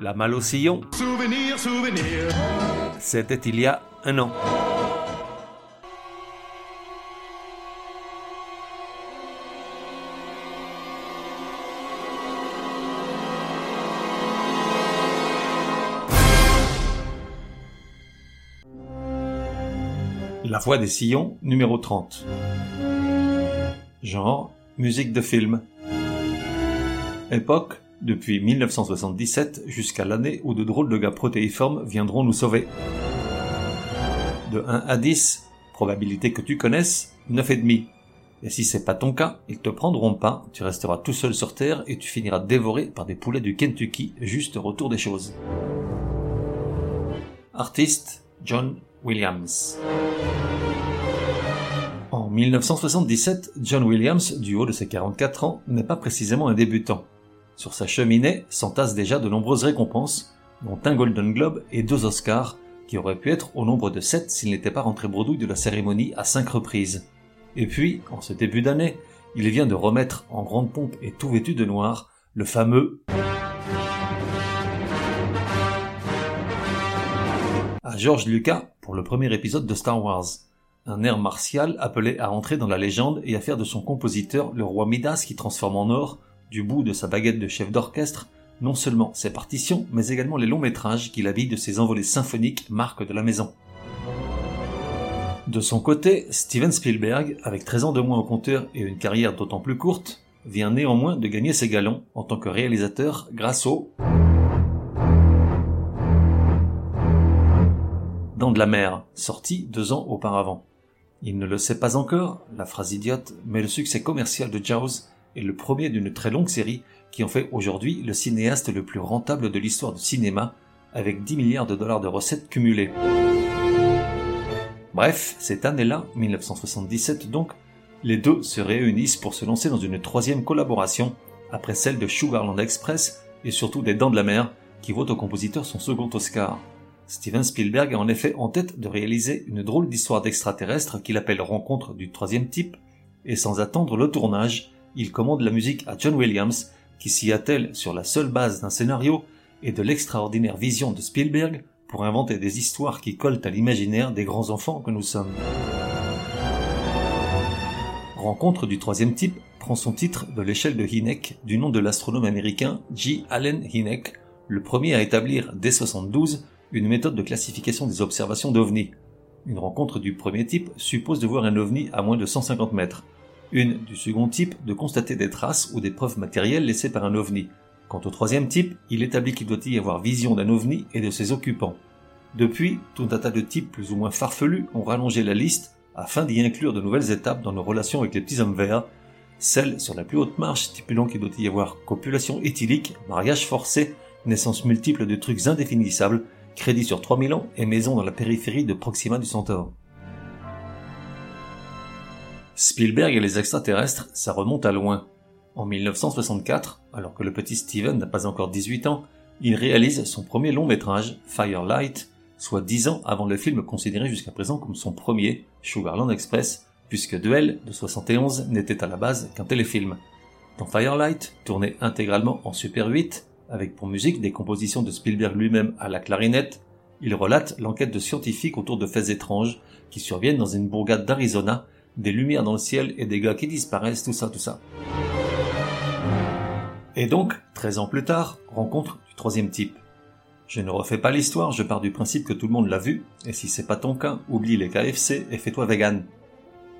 La malle au sillon, Souvenir, souvenir. c'était il y a un an. La voix des sillons, numéro 30. Genre, musique de film. Époque, depuis 1977 jusqu'à l'année où de drôles de gars protéiformes viendront nous sauver. De 1 à 10, probabilité que tu connaisses, 9,5. Et si c'est pas ton cas, ils te prendront pas, tu resteras tout seul sur Terre et tu finiras dévoré par des poulets du Kentucky juste retour des choses. Artiste, John Williams. En 1977, John Williams, du haut de ses 44 ans, n'est pas précisément un débutant. Sur sa cheminée s'entassent déjà de nombreuses récompenses, dont un Golden Globe et deux Oscars, qui auraient pu être au nombre de sept s'il n'était pas rentré bredouille de la cérémonie à cinq reprises. Et puis, en ce début d'année, il vient de remettre en grande pompe et tout vêtu de noir le fameux à George Lucas pour le premier épisode de Star Wars. Un air martial appelé à entrer dans la légende et à faire de son compositeur le roi Midas qui transforme en or, du bout de sa baguette de chef d'orchestre, non seulement ses partitions, mais également les longs métrages qu'il habille de ses envolées symphoniques marque de la maison. De son côté, Steven Spielberg, avec 13 ans de moins au compteur et une carrière d'autant plus courte, vient néanmoins de gagner ses galons en tant que réalisateur grâce au Dans de la mer, sorti deux ans auparavant. Il ne le sait pas encore, la phrase idiote, mais le succès commercial de Jaws est le premier d'une très longue série qui en fait aujourd'hui le cinéaste le plus rentable de l'histoire du cinéma, avec 10 milliards de dollars de recettes cumulées. Bref, cette année-là, 1977 donc, les deux se réunissent pour se lancer dans une troisième collaboration, après celle de Sugarland Express et surtout des Dents de la Mer, qui vaut au compositeur son second Oscar. Steven Spielberg a en effet en tête de réaliser une drôle d'histoire d'extraterrestres qu'il appelle Rencontre du troisième type, et sans attendre le tournage, il commande la musique à John Williams, qui s'y attelle sur la seule base d'un scénario et de l'extraordinaire vision de Spielberg pour inventer des histoires qui collent à l'imaginaire des grands enfants que nous sommes. Rencontre du troisième type prend son titre de l'échelle de Hynek du nom de l'astronome américain J. Allen Hynek, le premier à établir dès 72 une méthode de classification des observations d'ovnis. Une rencontre du premier type suppose de voir un ovni à moins de 150 mètres. Une du second type de constater des traces ou des preuves matérielles laissées par un ovni. Quant au troisième type, il établit qu'il doit y avoir vision d'un ovni et de ses occupants. Depuis, tout un tas de types plus ou moins farfelus ont rallongé la liste afin d'y inclure de nouvelles étapes dans nos relations avec les petits hommes verts, celle sur la plus haute marche stipulant qu'il doit y avoir copulation éthylique, mariage forcé, naissance multiple de trucs indéfinissables, crédit sur 3000 ans et maison dans la périphérie de Proxima du Centaure. Spielberg et les extraterrestres, ça remonte à loin. En 1964, alors que le petit Steven n'a pas encore 18 ans, il réalise son premier long métrage, Firelight, soit 10 ans avant le film considéré jusqu'à présent comme son premier, Sugarland Express, puisque Duel de 71 n'était à la base qu'un téléfilm. Dans Firelight, tourné intégralement en Super 8, avec pour musique des compositions de Spielberg lui-même à la clarinette, il relate l'enquête de scientifiques autour de faits étranges qui surviennent dans une bourgade d'Arizona, des lumières dans le ciel et des gars qui disparaissent, tout ça, tout ça. Et donc, 13 ans plus tard, rencontre du troisième type. Je ne refais pas l'histoire, je pars du principe que tout le monde l'a vu, et si c'est pas ton cas, oublie les KFC et fais-toi vegan.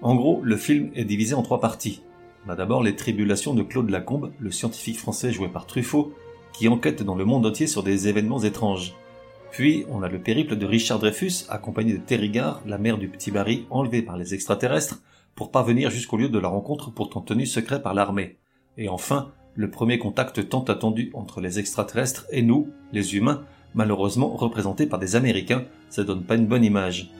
En gros, le film est divisé en trois parties. On a d'abord les tribulations de Claude Lacombe, le scientifique français joué par Truffaut, qui enquête dans le monde entier sur des événements étranges. Puis, on a le périple de Richard Dreyfus, accompagné de Terry Garr, la mère du petit Barry, enlevée par les extraterrestres, pour parvenir jusqu'au lieu de la rencontre pourtant tenu secret par l'armée. Et enfin, le premier contact tant attendu entre les extraterrestres et nous, les humains, malheureusement représentés par des Américains, ça donne pas une bonne image.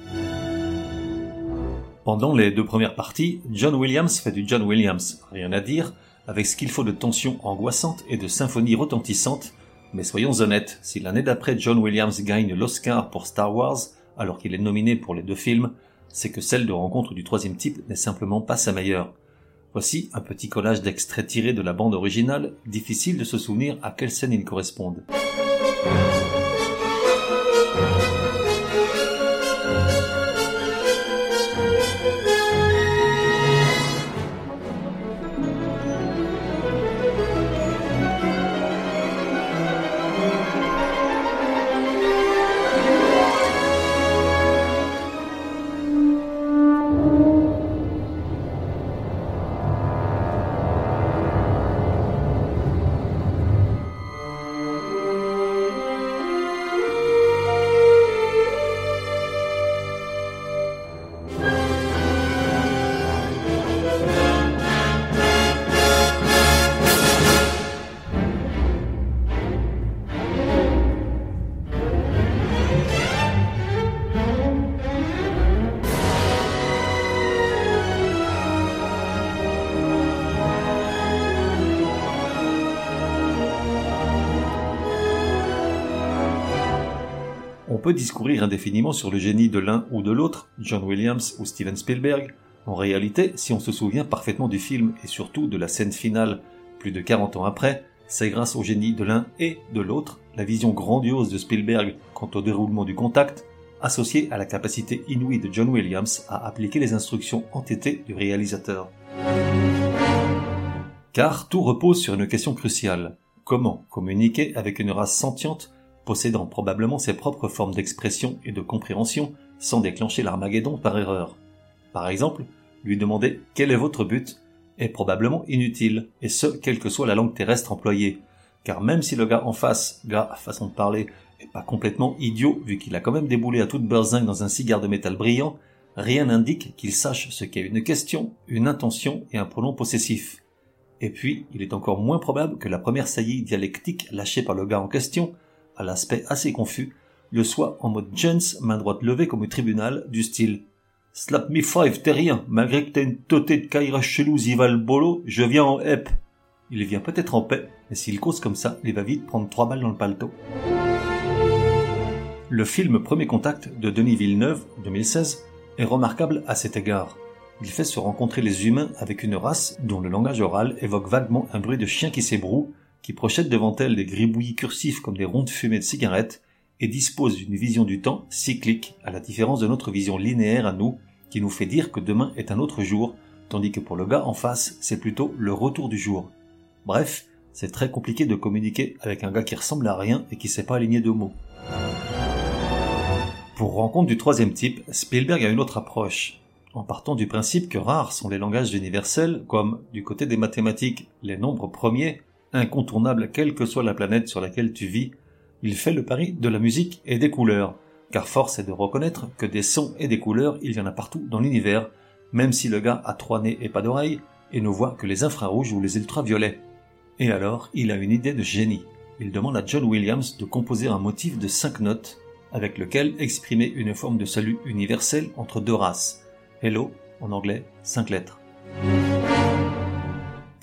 Pendant les deux premières parties, John Williams fait du John Williams, rien à dire, avec ce qu'il faut de tensions angoissantes et de symphonies retentissantes, mais soyons honnêtes, si l'année d'après John Williams gagne l'Oscar pour Star Wars, alors qu'il est nominé pour les deux films, c'est que celle de rencontre du troisième type n'est simplement pas sa meilleure. Voici un petit collage d'extraits tirés de la bande originale, difficile de se souvenir à quelle scène ils correspondent. Peut discourir indéfiniment sur le génie de l'un ou de l'autre, John Williams ou Steven Spielberg. En réalité, si on se souvient parfaitement du film et surtout de la scène finale plus de 40 ans après, c'est grâce au génie de l'un et de l'autre, la vision grandiose de Spielberg quant au déroulement du contact, associée à la capacité inouïe de John Williams à appliquer les instructions entêtées du réalisateur. Car tout repose sur une question cruciale. Comment communiquer avec une race sentiente possédant probablement ses propres formes d'expression et de compréhension sans déclencher l'Armageddon par erreur. Par exemple, lui demander quel est votre but? est probablement inutile, et ce, quelle que soit la langue terrestre employée. Car même si le gars en face, gars à façon de parler, est pas complètement idiot vu qu'il a quand même déboulé à toute beurzingue dans un cigare de métal brillant, rien n'indique qu'il sache ce qu'est une question, une intention et un pronom possessif. Et puis, il est encore moins probable que la première saillie dialectique lâchée par le gars en question à l'aspect assez confus, le soit en mode Jens, main droite levée comme au tribunal, du style Slap me five, t'es rien, malgré que t'aies une totée de caïra chelou zival bolo, je viens en hep. Il vient peut-être en paix, mais s'il cause comme ça, il va vite prendre trois balles dans le paletot. Le film Premier Contact de Denis Villeneuve, 2016, est remarquable à cet égard. Il fait se rencontrer les humains avec une race dont le langage oral évoque vaguement un bruit de chien qui s'ébroue, qui projette devant elle des gribouillis cursifs comme des ronds de fumée de cigarettes, et dispose d'une vision du temps cyclique, à la différence de notre vision linéaire à nous, qui nous fait dire que demain est un autre jour, tandis que pour le gars en face, c'est plutôt le retour du jour. Bref, c'est très compliqué de communiquer avec un gars qui ressemble à rien et qui sait pas aligner deux mots. Pour rencontre du troisième type, Spielberg a une autre approche. En partant du principe que rares sont les langages universels, comme, du côté des mathématiques, les nombres premiers, incontournables quelle que soit la planète sur laquelle tu vis, il fait le pari de la musique et des couleurs, car force est de reconnaître que des sons et des couleurs, il y en a partout dans l'univers, même si le gars a trois nez et pas d'oreilles, et ne voit que les infrarouges ou les ultraviolets. Et alors, il a une idée de génie. Il demande à John Williams de composer un motif de cinq notes, avec lequel exprimer une forme de salut universel entre deux races. Hello, en anglais, cinq lettres.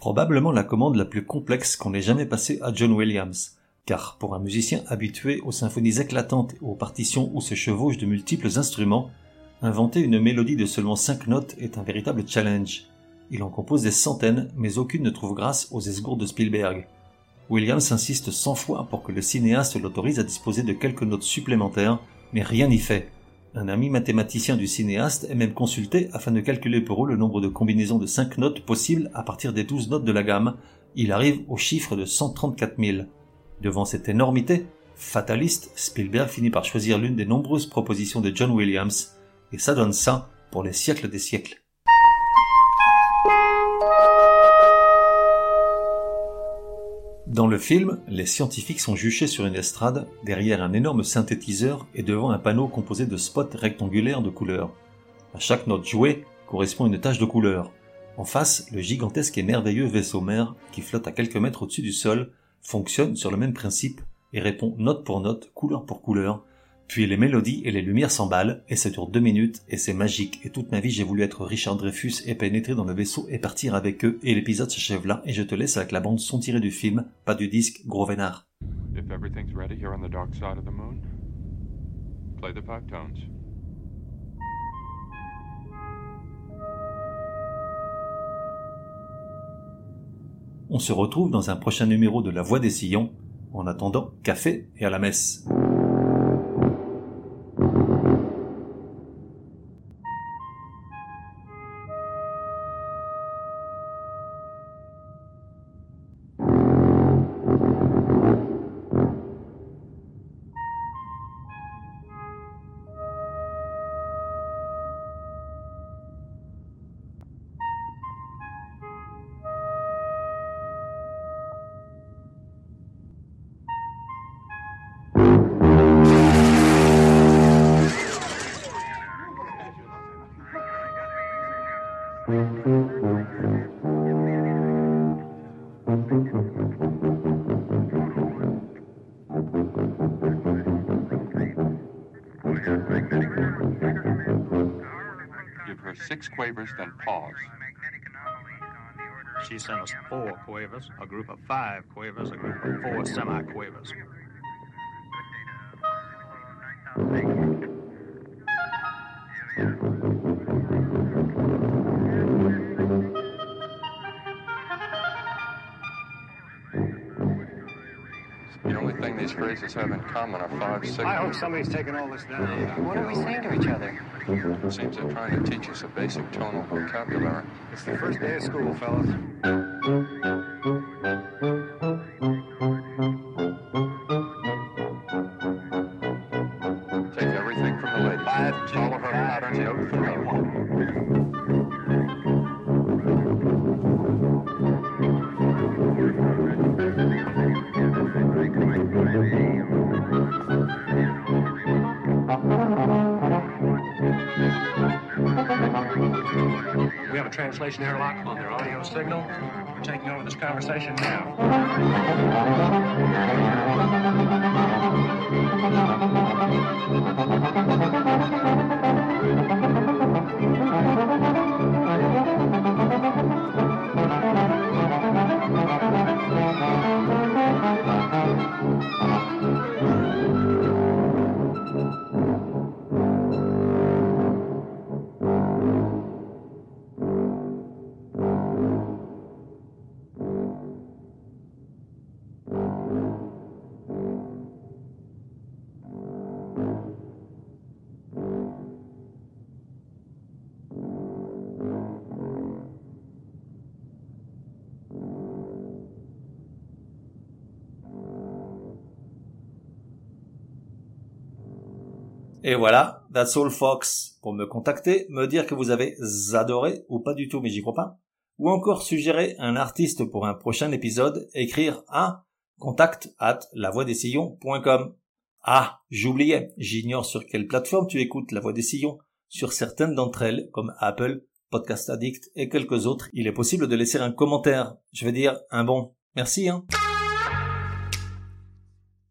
Probablement la commande la plus complexe qu'on ait jamais passée à John Williams, car pour un musicien habitué aux symphonies éclatantes et aux partitions où se chevauchent de multiples instruments, inventer une mélodie de seulement cinq notes est un véritable challenge. Il en compose des centaines, mais aucune ne trouve grâce aux esgourdes de Spielberg. Williams insiste cent fois pour que le cinéaste l'autorise à disposer de quelques notes supplémentaires, mais rien n'y fait. Un ami mathématicien du cinéaste est même consulté afin de calculer pour eux le nombre de combinaisons de cinq notes possibles à partir des douze notes de la gamme. Il arrive au chiffre de 134 000. Devant cette énormité, fataliste, Spielberg finit par choisir l'une des nombreuses propositions de John Williams, et ça donne ça pour les siècles des siècles. Dans le film, les scientifiques sont juchés sur une estrade, derrière un énorme synthétiseur et devant un panneau composé de spots rectangulaires de couleurs. À chaque note jouée correspond une tache de couleur. En face, le gigantesque et merveilleux vaisseau mère, qui flotte à quelques mètres au-dessus du sol, fonctionne sur le même principe et répond note pour note, couleur pour couleur, puis les mélodies et les lumières s'emballent, et ça dure deux minutes, et c'est magique, et toute ma vie j'ai voulu être Richard Dreyfus et pénétrer dans le vaisseau et partir avec eux, et l'épisode s'achève là, et je te laisse avec la bande son tirée du film, pas du disque, gros vénard. If everything's ready here on the dark side of the moon, play the five tones. On se retrouve dans un prochain numéro de La Voix des Sillons. En attendant, café et à la messe. Six quavers, then pause. She sent us four quavers, a group of five quavers, a group of four semi-quavers. The only thing these phrases have in common are five six. I hope somebody's taking all this down. What are we saying to each other? Seems they're trying to teach us a basic tonal vocabulary. It's the first day of school, fellas. Take everything from the lady. Five, two, her five, two, three, one. Have a translation airlock on their audio signal. We're taking over this conversation now. Et voilà, that's all Fox. Pour me contacter, me dire que vous avez adoré ou pas du tout, mais j'y crois pas. Ou encore suggérer un artiste pour un prochain épisode, écrire à contact at lavoidessillons.com. Ah, j'oubliais, j'ignore sur quelle plateforme tu écoutes La Voix des Sillons. Sur certaines d'entre elles, comme Apple, Podcast Addict et quelques autres, il est possible de laisser un commentaire. Je veux dire, un bon. Merci, hein.